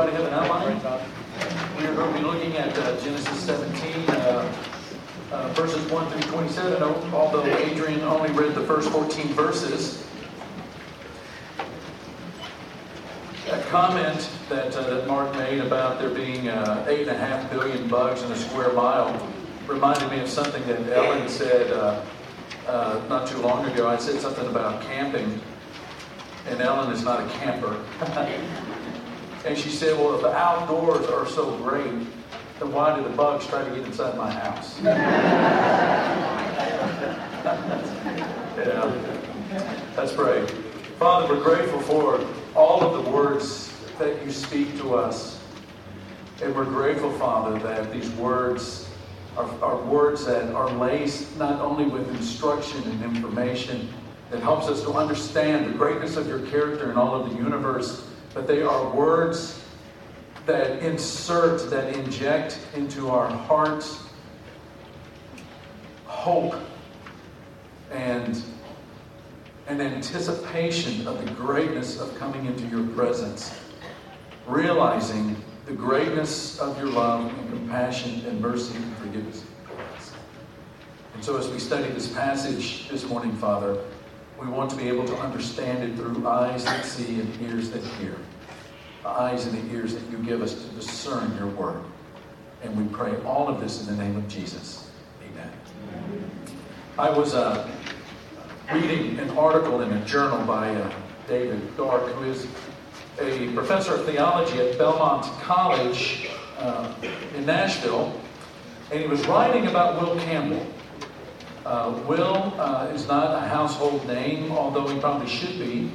Everybody have an outline? We are going to be looking at uh, Genesis 17, uh, uh, verses 1 through 27, although Adrian only read the first 14 verses. A comment that, uh, that Mark made about there being uh, 8.5 billion bugs in a square mile reminded me of something that Ellen said uh, uh, not too long ago. I said something about camping, and Ellen is not a camper. and she said, Well, if the outdoors are so great, then why do the bugs try to get inside my house? yeah. Let's pray. Father, we're grateful for all of the words that you speak to us. And we're grateful, Father, that these words are, are words that are laced not only with instruction and information that helps us to understand the greatness of your character in all of the universe, but they are words that insert, that inject into our hearts hope and an anticipation of the greatness of coming into your presence, realizing the greatness of your love and compassion and mercy and forgiveness. And so, as we study this passage this morning, Father, we want to be able to understand it through eyes that see and ears that hear. The eyes and the ears that you give us to discern your word. And we pray all of this in the name of Jesus. Amen. I was uh, reading an article in a journal by uh, David Dark, who is a professor of theology at Belmont College uh, in Nashville, and he was writing about Will Campbell. Uh, Will uh, is not a household name, although he probably should be.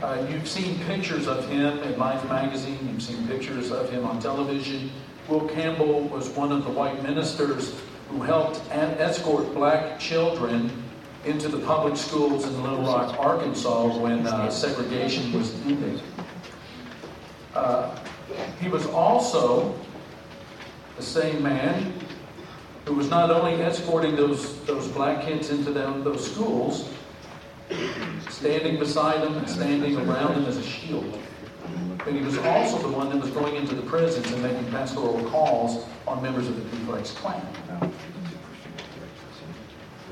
Uh, you've seen pictures of him in Life magazine, you've seen pictures of him on television. Will Campbell was one of the white ministers who helped escort black children into the public schools in Little Rock, Arkansas when uh, segregation was ending. Uh, he was also the same man who was not only escorting those, those black kids into them, those schools, standing beside them and standing around them as a shield. But he was also the one that was going into the prisons and making pastoral calls on members of the Ku Klux Klan.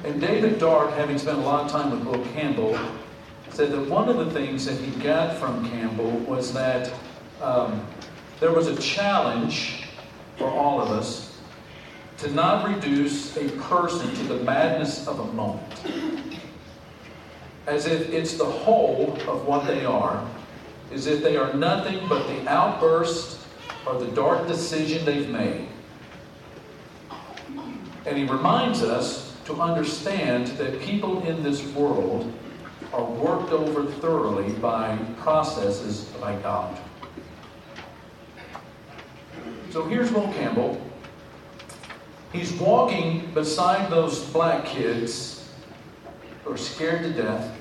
And David Dark, having spent a lot of time with Will Campbell, said that one of the things that he got from Campbell was that um, there was a challenge for all of us to not reduce a person to the madness of a moment. As if it's the whole of what they are, as if they are nothing but the outburst or the dark decision they've made. And he reminds us to understand that people in this world are worked over thoroughly by processes of idolatry. So here's Will Campbell. He's walking beside those black kids who are scared to death,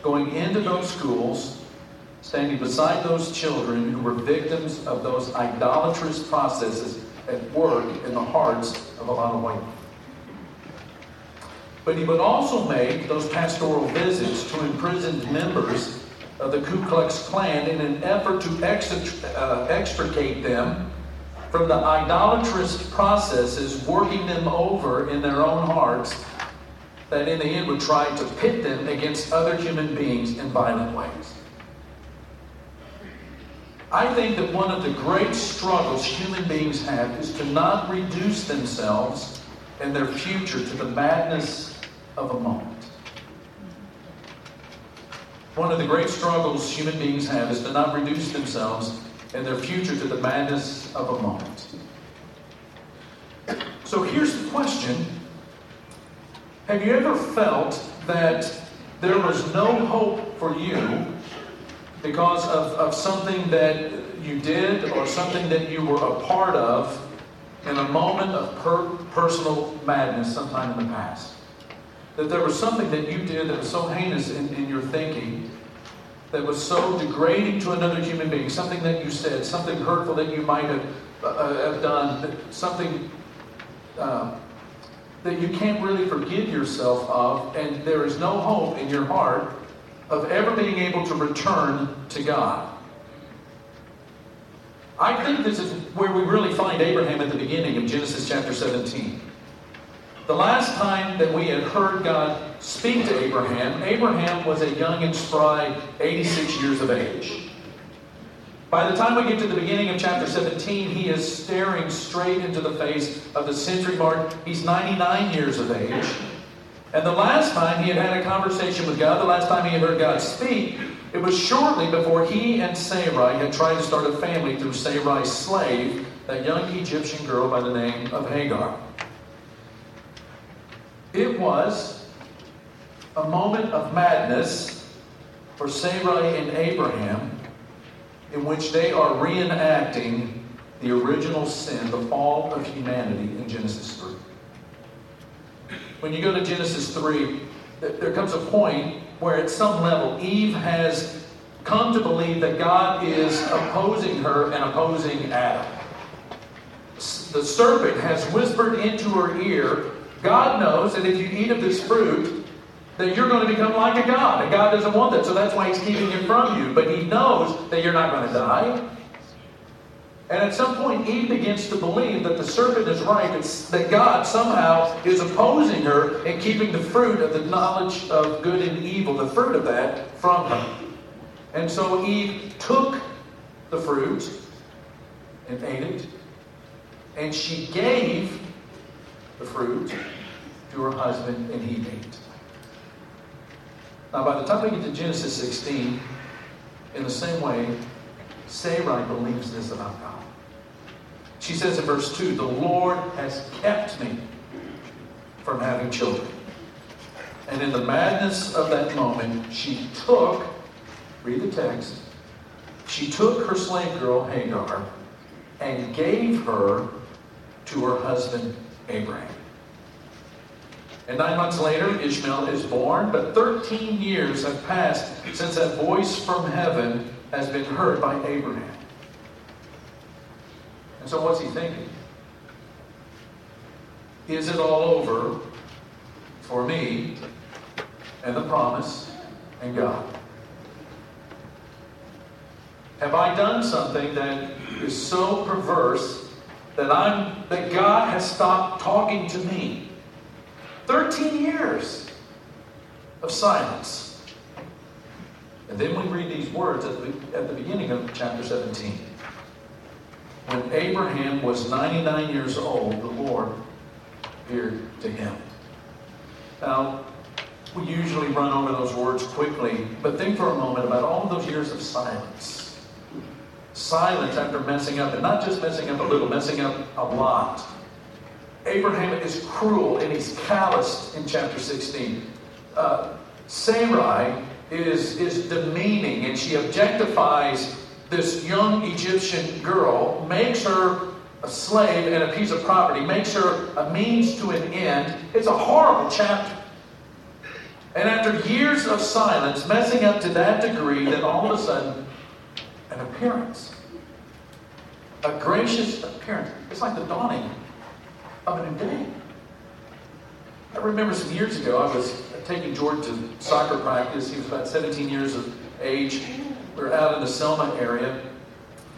going into those schools, standing beside those children who were victims of those idolatrous processes at work in the hearts of a lot of white people. But he would also make those pastoral visits to imprisoned members of the Ku Klux Klan in an effort to uh, extricate them from the idolatrous processes working them over in their own hearts that in the end would try to pit them against other human beings in violent ways. I think that one of the great struggles human beings have is to not reduce themselves and their future to the madness of a moment. One of the great struggles human beings have is to not reduce themselves and their future to the madness of a moment. So here's the question Have you ever felt that there was no hope for you because of, of something that you did or something that you were a part of in a moment of per- personal madness sometime in the past? That there was something that you did that was so heinous in, in your thinking that was so degrading to another human being, something that you said, something hurtful that you might have, uh, uh have done, something uh, that you can't really forgive yourself of, and there is no hope in your heart of ever being able to return to God. I think this is where we really find Abraham at the beginning of Genesis chapter 17. The last time that we had heard God speak to Abraham, Abraham was a young and spry 86 years of age. By the time we get to the beginning of chapter 17, he is staring straight into the face of the century mark. He's 99 years of age. And the last time he had had a conversation with God, the last time he had heard God speak, it was shortly before he and Sarai had tried to start a family through Sarai's slave, that young Egyptian girl by the name of Hagar. It was a moment of madness for Sarai and Abraham in which they are reenacting the original sin, the fall of humanity in Genesis 3. When you go to Genesis 3, there comes a point where at some level Eve has come to believe that God is opposing her and opposing Adam. The serpent has whispered into her ear, God knows that if you eat of this fruit, that you're going to become like a God. And God doesn't want that, so that's why He's keeping it from you. But He knows that you're not going to die. And at some point, Eve begins to believe that the serpent is right, that God somehow is opposing her and keeping the fruit of the knowledge of good and evil, the fruit of that, from her. And so Eve took the fruit and ate it, and she gave the fruit to her husband, and he ate. Now, by the time we get to Genesis 16, in the same way, Sarai believes this about God. She says in verse 2 The Lord has kept me from having children. And in the madness of that moment, she took, read the text, she took her slave girl Hagar and gave her to her husband Abraham. And nine months later, Ishmael is born, but 13 years have passed since that voice from heaven has been heard by Abraham. And so, what's he thinking? Is it all over for me and the promise and God? Have I done something that is so perverse that I'm that God has stopped talking to me? 13 years of silence. And then we read these words at the, at the beginning of chapter 17. When Abraham was 99 years old, the Lord appeared to him. Now, we usually run over those words quickly, but think for a moment about all those years of silence. Silence after messing up, and not just messing up a little, messing up a lot. Abraham is cruel and he's calloused in chapter 16. Uh, Sarai is, is demeaning and she objectifies this young Egyptian girl, makes her a slave and a piece of property, makes her a means to an end. It's a horrible chapter. And after years of silence, messing up to that degree, then all of a sudden, an appearance. A gracious appearance. It's like the dawning of a new day. I remember some years ago, I was taking Jordan to soccer practice. He was about 17 years of age. We were out in the Selma area.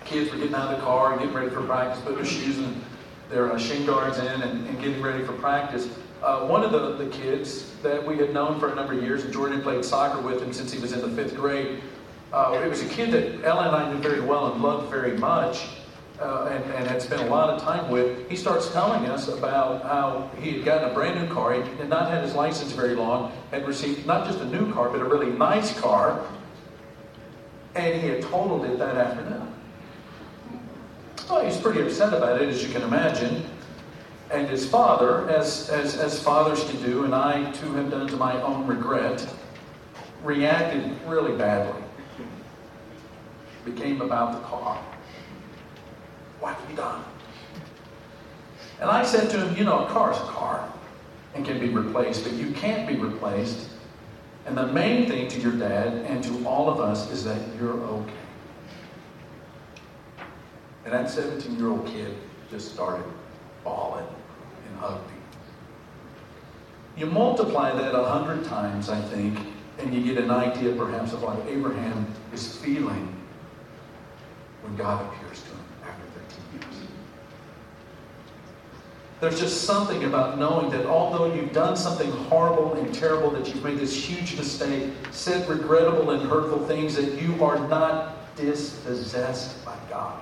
Kids were getting out of the car and getting ready for practice, putting their shoes and their uh, shin guards in and, and, getting ready for practice. Uh, one of the, the kids that we had known for a number of years, and Jordan had played soccer with him since he was in the fifth grade, uh, it was a kid that Ellen and I knew very well and loved very much. Uh, and, and, had spent a lot of time with, he starts telling us about how he had gotten a brand new car. He had not had his license very long, had received not just a new car, but a really nice car and he had totaled it that afternoon. Well, he's pretty upset about it, as you can imagine. And his father, as, as, as fathers can do, and I too have done to my own regret, reacted really badly. Became about the car. What have you done? And I said to him, You know, a car is a car and can be replaced, but you can't be replaced and the main thing to your dad and to all of us is that you're okay. And that 17 year old kid just started bawling and hugged me. You multiply that a hundred times, I think, and you get an idea perhaps of what Abraham is feeling when God appears to him after 13 years. There's just something about knowing that although you've done something horrible and terrible, that you've made this huge mistake, said regrettable and hurtful things, that you are not dispossessed by God.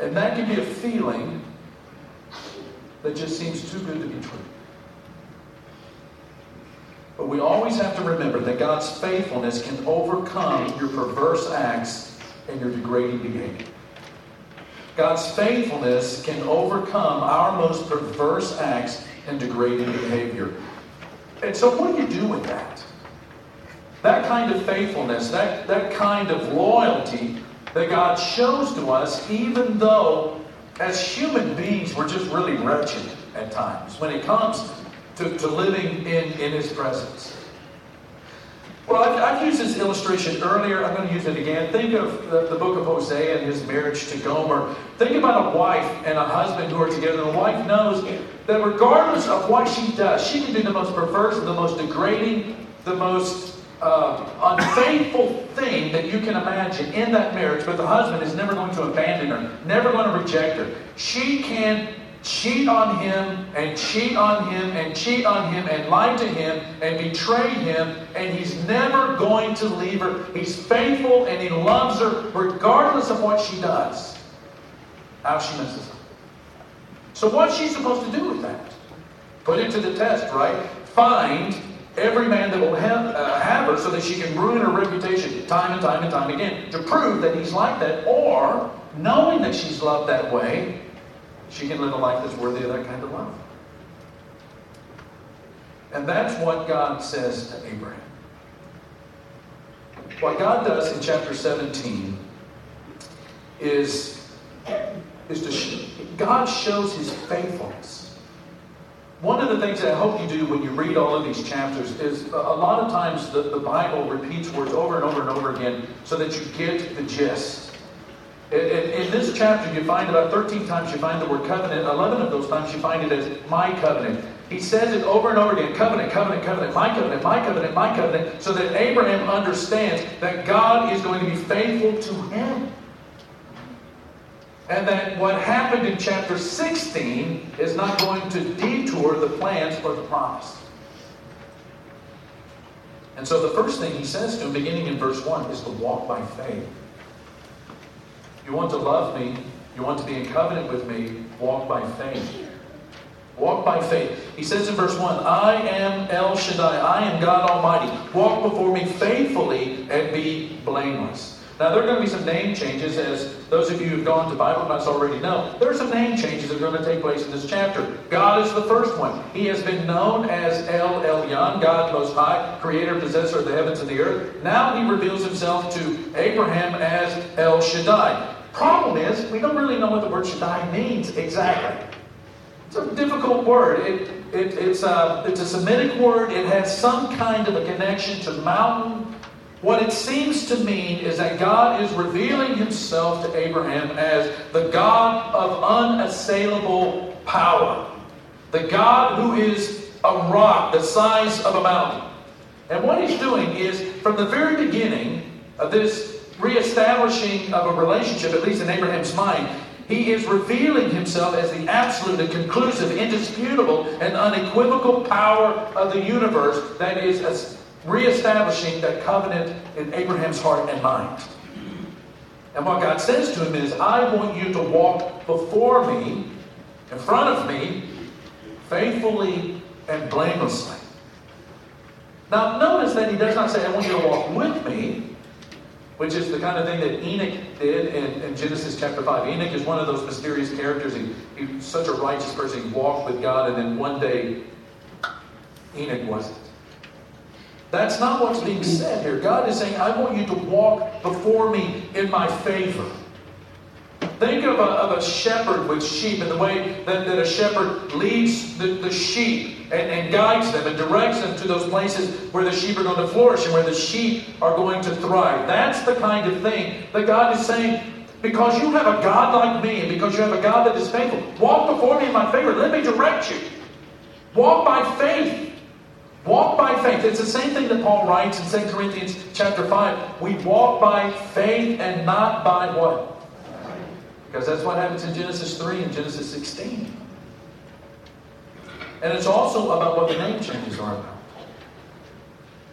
And that can be a feeling that just seems too good to be true. But we always have to remember that God's faithfulness can overcome your perverse acts and your degrading behavior. God's faithfulness can overcome our most perverse acts and degrading behavior. And so, what do you do with that? That kind of faithfulness, that, that kind of loyalty that God shows to us, even though as human beings we're just really wretched at times when it comes to, to living in, in His presence. Well, I've, I've, used this illustration earlier. I'm going to use it again. Think of the, the, book of Hosea and his marriage to Gomer. Think about a wife and a husband who are together. The wife knows that regardless of what she does, she can do the most perverse, the most degrading, the most uh, unfaithful thing that you can imagine in that marriage, but the husband is never going to abandon her, never going to reject her. She can cheat on him and cheat on him and cheat on him and lie to him and betray him, and he's never going to leave her. He's faithful and he loves her regardless of what she does, how she messes up. So, what's she supposed to do with that? Put it to the test, right? Find every man that will have, uh, have her so that she can ruin her reputation time and time and time again to prove that he's like that, or knowing that she's loved that way, she can live a life that's worthy of that kind of love. And that's what God says to Abraham. What God does in chapter 17 is, is to sh- God shows his faithfulness. One of the things that I hope you do when you read all of these chapters is uh, a lot of times the, the Bible repeats words over and over and over again so that you get the gist. In, this chapter, you find about 13 times you find the word covenant. 11 of those times you find it as my covenant. He says it over and over again covenant, covenant, covenant, my covenant, my covenant, my covenant, so that Abraham understands that God is going to be faithful to him. And that what happened in chapter 16 is not going to detour the plans or the promise. And so the first thing he says to him, beginning in verse 1, is to walk by faith. You want to love me, you want to be in covenant with me, walk by faith. Walk by faith. He says in verse 1, I am El Shaddai, I am God Almighty. Walk before me faithfully and be blameless. Now, there are going to be some name changes, as those of you who've gone to Bible class already know. There are some name changes that are going to take place in this chapter. God is the first one. He has been known as El Elyon, God Most High, creator, possessor of the heavens and the earth. Now he reveals himself to Abraham as El Shaddai. Problem is, we don't really know what the word Shaddai means exactly. It's a difficult word. It, it, it's, a, it's a Semitic word. It has some kind of a connection to mountain what it seems to mean is that God is revealing himself to Abraham as the God of unassailable power, the God who is a rock the size of a mountain. And what he's doing is, from the very beginning of this reestablishing of a relationship, at least in Abraham's mind, he is revealing himself as the absolute and conclusive, indisputable, and unequivocal power of the universe that is reestablishing that covenant in Abraham's heart and mind. And what God says to him is, I want you to walk before me, in front of me, faithfully and blamelessly. Now, notice that he does not say, I want you to walk with me, which is the kind of thing that Enoch did in, in Genesis chapter 5. Enoch is one of those mysterious characters. He, he's such a righteous person. He walked with God, and then one day, Enoch wasn't. That's not what's being said here. God is saying, I want you to walk before me in my favor. Think of a, of a shepherd with sheep and the way that, that a shepherd leads the, the sheep and, and guides them and directs them to those places where the sheep are going to flourish and where the sheep are going to thrive. That's the kind of thing that God is saying, because you have a God like me and because you have a God that is faithful, walk before me in my favor. Let me direct you. Walk by faith. Walk by faith. It's the same thing that Paul writes in 2 Corinthians chapter 5. We walk by faith and not by what? Because that's what happens in Genesis 3 and Genesis 16. And it's also about what the name changes are about.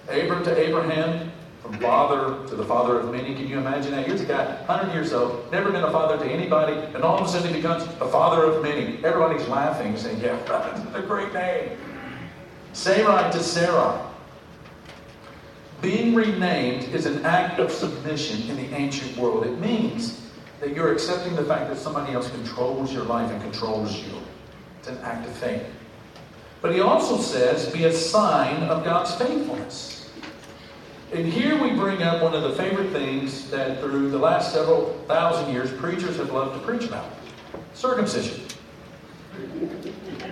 Abram to Abraham, from father to the father of many. Can you imagine that? Here's a guy, 100 years old, never been a father to anybody, and all of a sudden he becomes the father of many. Everybody's laughing, saying, Yeah, that's a great name. Sarai to Sarah. Being renamed is an act of submission in the ancient world. It means that you're accepting the fact that somebody else controls your life and controls you. It's an act of faith. But he also says, be a sign of God's faithfulness. And here we bring up one of the favorite things that through the last several thousand years preachers have loved to preach about circumcision.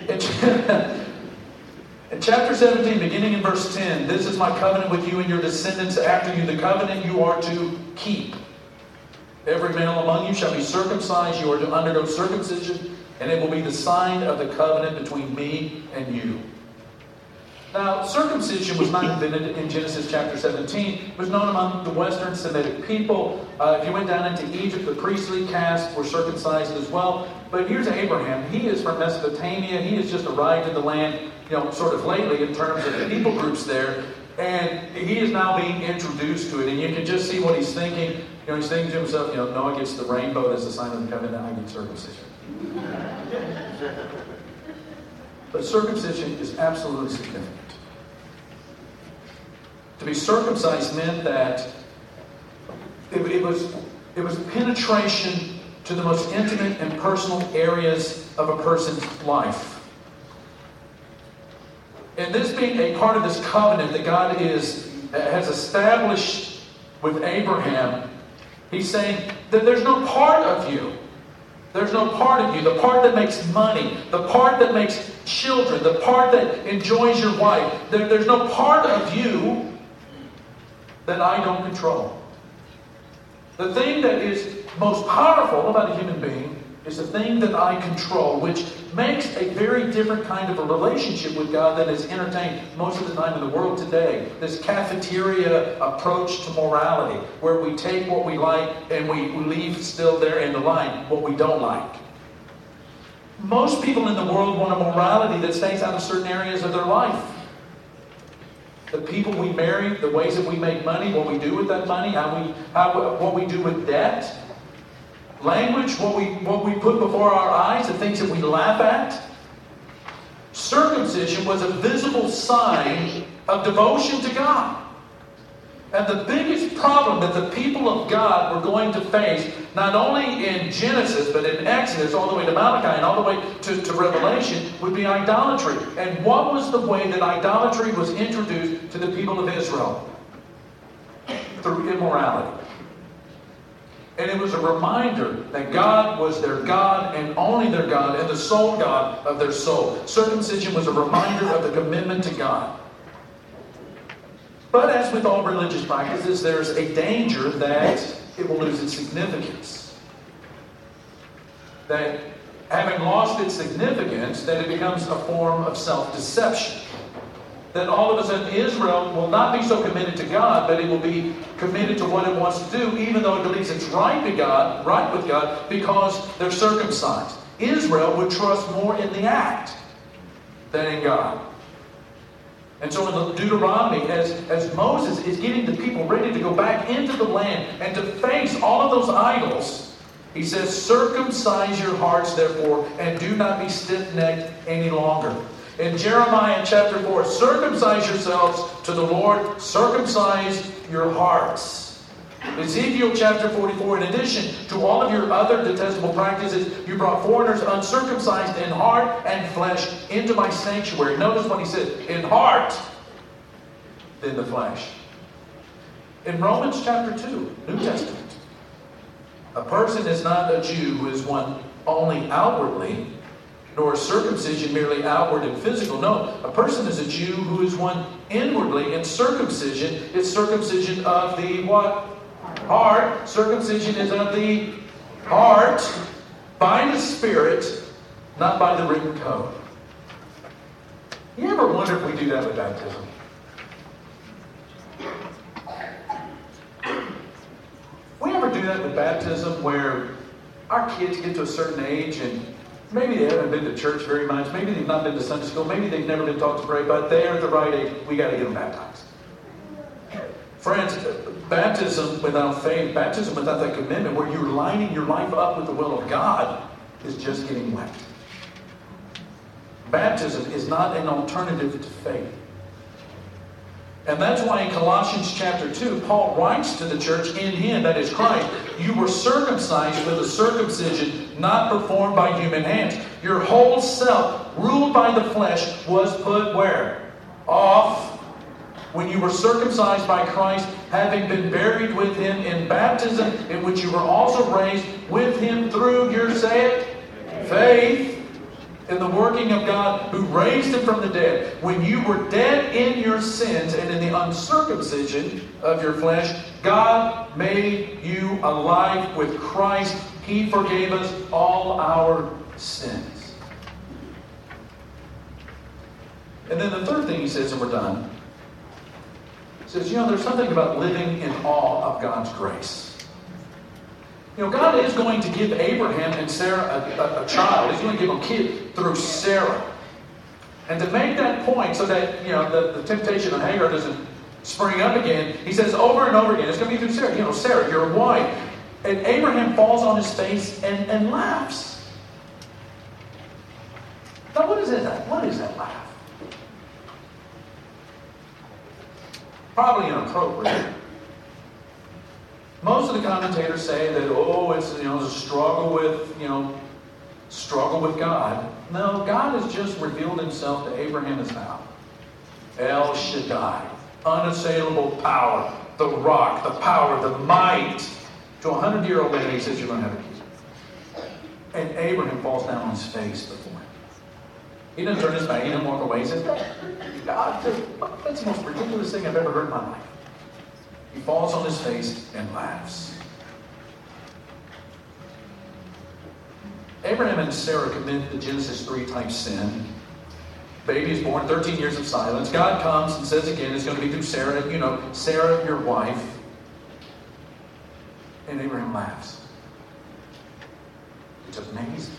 In chapter 17, beginning in verse 10, this is my covenant with you and your descendants after you, the covenant you are to keep. Every male among you shall be circumcised. You are to undergo circumcision, and it will be the sign of the covenant between me and you. Now, circumcision was not invented in Genesis chapter 17. It was known among the Western Semitic people. Uh, if you went down into Egypt, the priestly caste were circumcised as well. But here's Abraham. He is from Mesopotamia. He has just arrived in the land, you know, sort of lately in terms of the people groups there. And he is now being introduced to it. And you can just see what he's thinking. You know, he's thinking to himself, you know, Noah gets the rainbow as a sign of the covenant. I get circumcision. But circumcision is absolutely significant. To be circumcised meant that it, it, was, it was penetration to the most intimate and personal areas of a person's life. And this being a part of this covenant that God is, has established with Abraham, he's saying that there's no part of you there's no part of you. The part that makes money, the part that makes children, the part that enjoys your wife. There, there's no part of you that I don't control. The thing that is most powerful about a human being is a thing that I control, which makes a very different kind of a relationship with God than is entertained most of the time in the world today. This cafeteria approach to morality, where we take what we like and we leave still there in the line what we don't like. Most people in the world want a morality that stays out of certain areas of their life. The people we marry, the ways that we make money, what we do with that money, how we, how, what we do with debt, Language, what we, what we put before our eyes, the things that we laugh at. Circumcision was a visible sign of devotion to God. And the biggest problem that the people of God were going to face, not only in Genesis, but in Exodus, all the way to Malachi, and all the way to, to Revelation, would be idolatry. And what was the way that idolatry was introduced to the people of Israel? Through immorality. And it was a reminder that God was their God and only their God and the sole God of their soul. Circumcision was a reminder of the commitment to God. But as with all religious practices, there's a danger that it will lose its significance. That having lost its significance, that it becomes a form of self-deception then all of a sudden Israel will not be so committed to God, but it will be committed to what it wants to do, even though it believes it's right to God, right with God, because they're circumcised. Israel would trust more in the act than in God. And so in Deuteronomy, as, as Moses is getting the people ready to go back into the land and to face all of those idols, he says, Circumcise your hearts, therefore, and do not be stiff necked any longer in Jeremiah chapter 4 circumcise yourselves to the Lord, circumcise your hearts. Ezekiel chapter 44, in addition to all of your other detestable practices, you brought foreigners uncircumcised in heart and flesh into my sanctuary. Notice what he said in heart, then the flesh. In Romans chapter 2, New Testament, a person is not a Jew who is one only outwardly, nor circumcision merely outward and physical. No, a person is a Jew who is one inwardly, and circumcision is circumcision of the what? Heart. Circumcision is of the heart by the Spirit, not by the written code. You ever wonder if we do that with baptism? We ever do that with baptism where our kids get to a certain age and maybe they haven't been to church very much, maybe they've not been to Sunday school, maybe they've never been taught to pray, but they're at the right age. We got to get them baptized. Friends, baptism without faith, baptism without that commitment, where you're lining your life up with the will of God, is just getting wet. Baptism is not an alternative to faith. And that's why in Colossians chapter 2, Paul writes to the church in him, that is Christ, you were circumcised with a circumcision not performed by human hands. Your whole self, ruled by the flesh, was put where? Off. When you were circumcised by Christ, having been buried with him in baptism, in which you were also raised with him through your, say it, faith in the working of God who raised him from the dead. When you were dead in your sins and in the uncircumcision of your flesh, God made you alive with Christ. He forgave us all our sins. And then the third thing he says, and we're done, he says, you know, there's something about living in awe of God's grace. You know, God is going to give Abraham and Sarah a, a, a child. He's going to give them a kid through Sarah. And to make that point so that, you know, the, the temptation of Hagar doesn't spring up again, he says over and over again, it's going to be through Sarah. You know, Sarah, your wife. And Abraham falls on his face and, and laughs. Now, what is that? What is that laugh? Probably inappropriate. Most of the commentators say that, oh, it's you know, a struggle with, you know, struggle with God. No, God has just revealed himself to Abraham as now. El Shaddai, unassailable power, the rock, the power, the might. To a hundred year old man, he says, You're going to have a kid. And Abraham falls down on his face before him. He doesn't turn his back, he doesn't walk away. He says, God, that's the most ridiculous thing I've ever heard in my life. He falls on his face and laughs. Abraham and Sarah commit the Genesis 3 type sin. Baby is born, 13 years of silence. God comes and says again, it's going to be through Sarah, you know, Sarah, your wife. And Abraham laughs. It's amazing.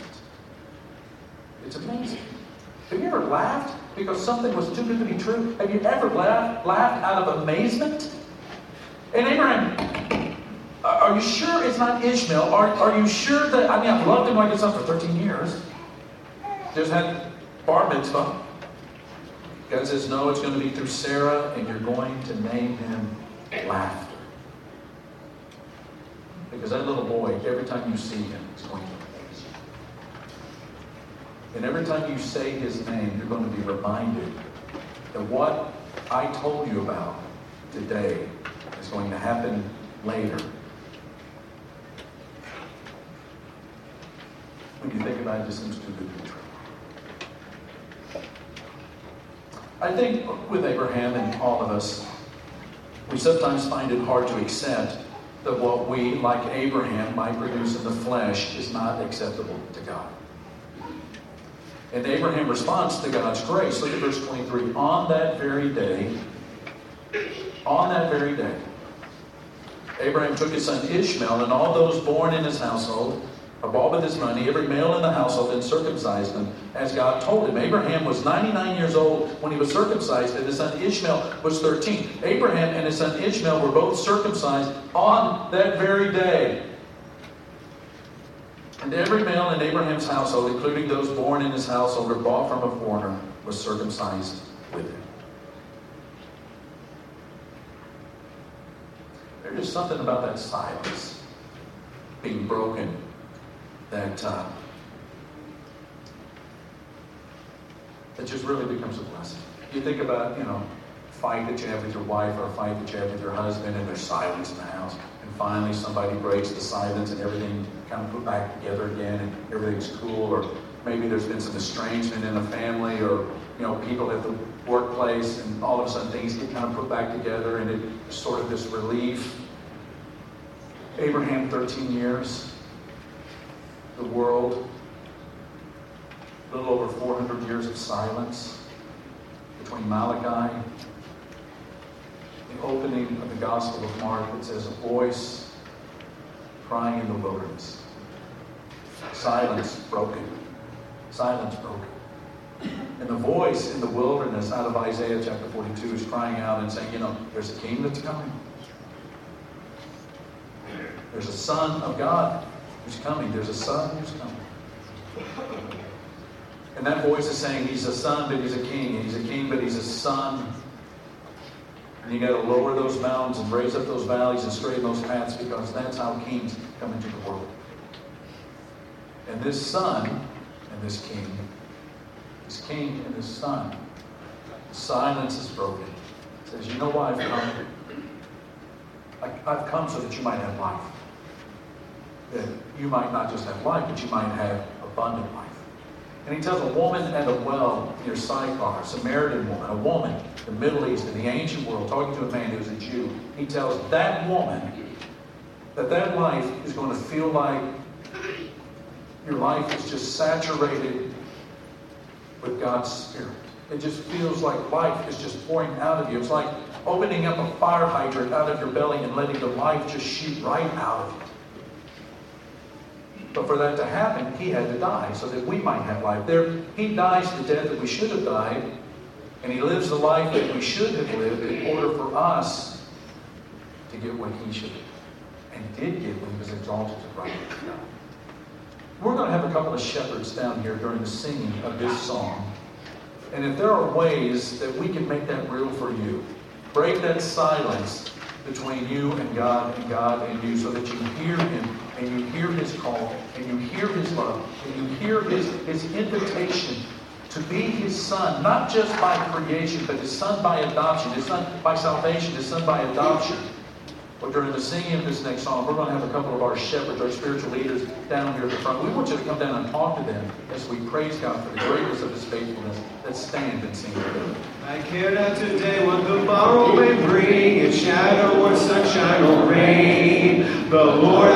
It's amazing. Have you ever laughed because something was too good to be true? Have you ever laughed, laughed out of amazement? And Abraham, are you sure it's not Ishmael? Are, are you sure that, I mean, I've loved him like his son for 13 years. Just had bar mitzvah. God says, no, it's going to be through Sarah, and you're going to name him Laughter. Because that little boy, every time you see him, is going to amaze you. And every time you say his name, you're going to be reminded that what I told you about today is going to happen later. When you think about it, it seems too good to be true. I think with Abraham and all of us, we sometimes find it hard to accept that what we, like Abraham, might produce in the flesh is not acceptable to God. And Abraham responds to God's grace. Look at verse 23. On that very day, on that very day, Abraham took his son Ishmael and all those born in his household, of all with his money, every male in the household, and circumcised them as God told him. Abraham was 99 years old when he was circumcised, and his son Ishmael was 13. Abraham and his son Ishmael were both circumcised on that very day. And every male in Abraham's household, including those born in his household or bought from a foreigner, was circumcised with him. There's just something about that silence being broken that um, that just really becomes a blessing. You think about, you know, fight that you have with your wife or a fight that you have with your husband and there's silence in the house. And finally somebody breaks the silence and everything kind of put back together again and everything's cool or maybe there's been some estrangement in the family or, you know, people at the workplace and all of a sudden things get kind of put back together and it's sort of this relief. Abraham, 13 years. The world, a little over 400 years of silence. between Malachi, the opening of the Gospel of Mark, it says, A voice crying in the wilderness. Silence broken. Silence broken. And the voice in the wilderness out of Isaiah chapter 42 is crying out and saying, You know, there's a king that's coming. There's a son of God who's coming. There's a son who's coming. And that voice is saying he's a son, but he's a king. And he's a king, but he's a son. And you got to lower those mountains and raise up those valleys and straighten those paths because that's how kings come into the world. And this son and this king, this king and this son, silence is broken. Says, You know why I've come? I've come so that you might have life. That you might not just have life, but you might have abundant life. And he tells a woman at a well near Sychar, a Samaritan woman, a woman, in the Middle East, in the ancient world, talking to a man who's a Jew. He tells that woman that that life is going to feel like your life is just saturated with God's Spirit. It just feels like life is just pouring out of you. It's like opening up a fire hydrant out of your belly and letting the life just shoot right out of you. But for that to happen, he had to die so that we might have life. There, he dies the death that we should have died, and he lives the life that we should have lived in order for us to get what he should have and did get when he was exalted to right We're going to have a couple of shepherds down here during the singing of this song. And if there are ways that we can make that real for you, break that silence between you and God and God and you so that you can hear Him and you hear His call and you hear His love and you hear His, his invitation to be His Son, not just by creation, but His Son by adoption, His Son by salvation, His Son by adoption. But during the singing of this next song, we're going to have a couple of our shepherds, our spiritual leaders, down here at the front. We want you to come down and talk to them as we praise God for the greatness of His faithfulness. Let's stand and sing together. I care not today what the morrow may bring, in shadow or sunshine or rain. The Lord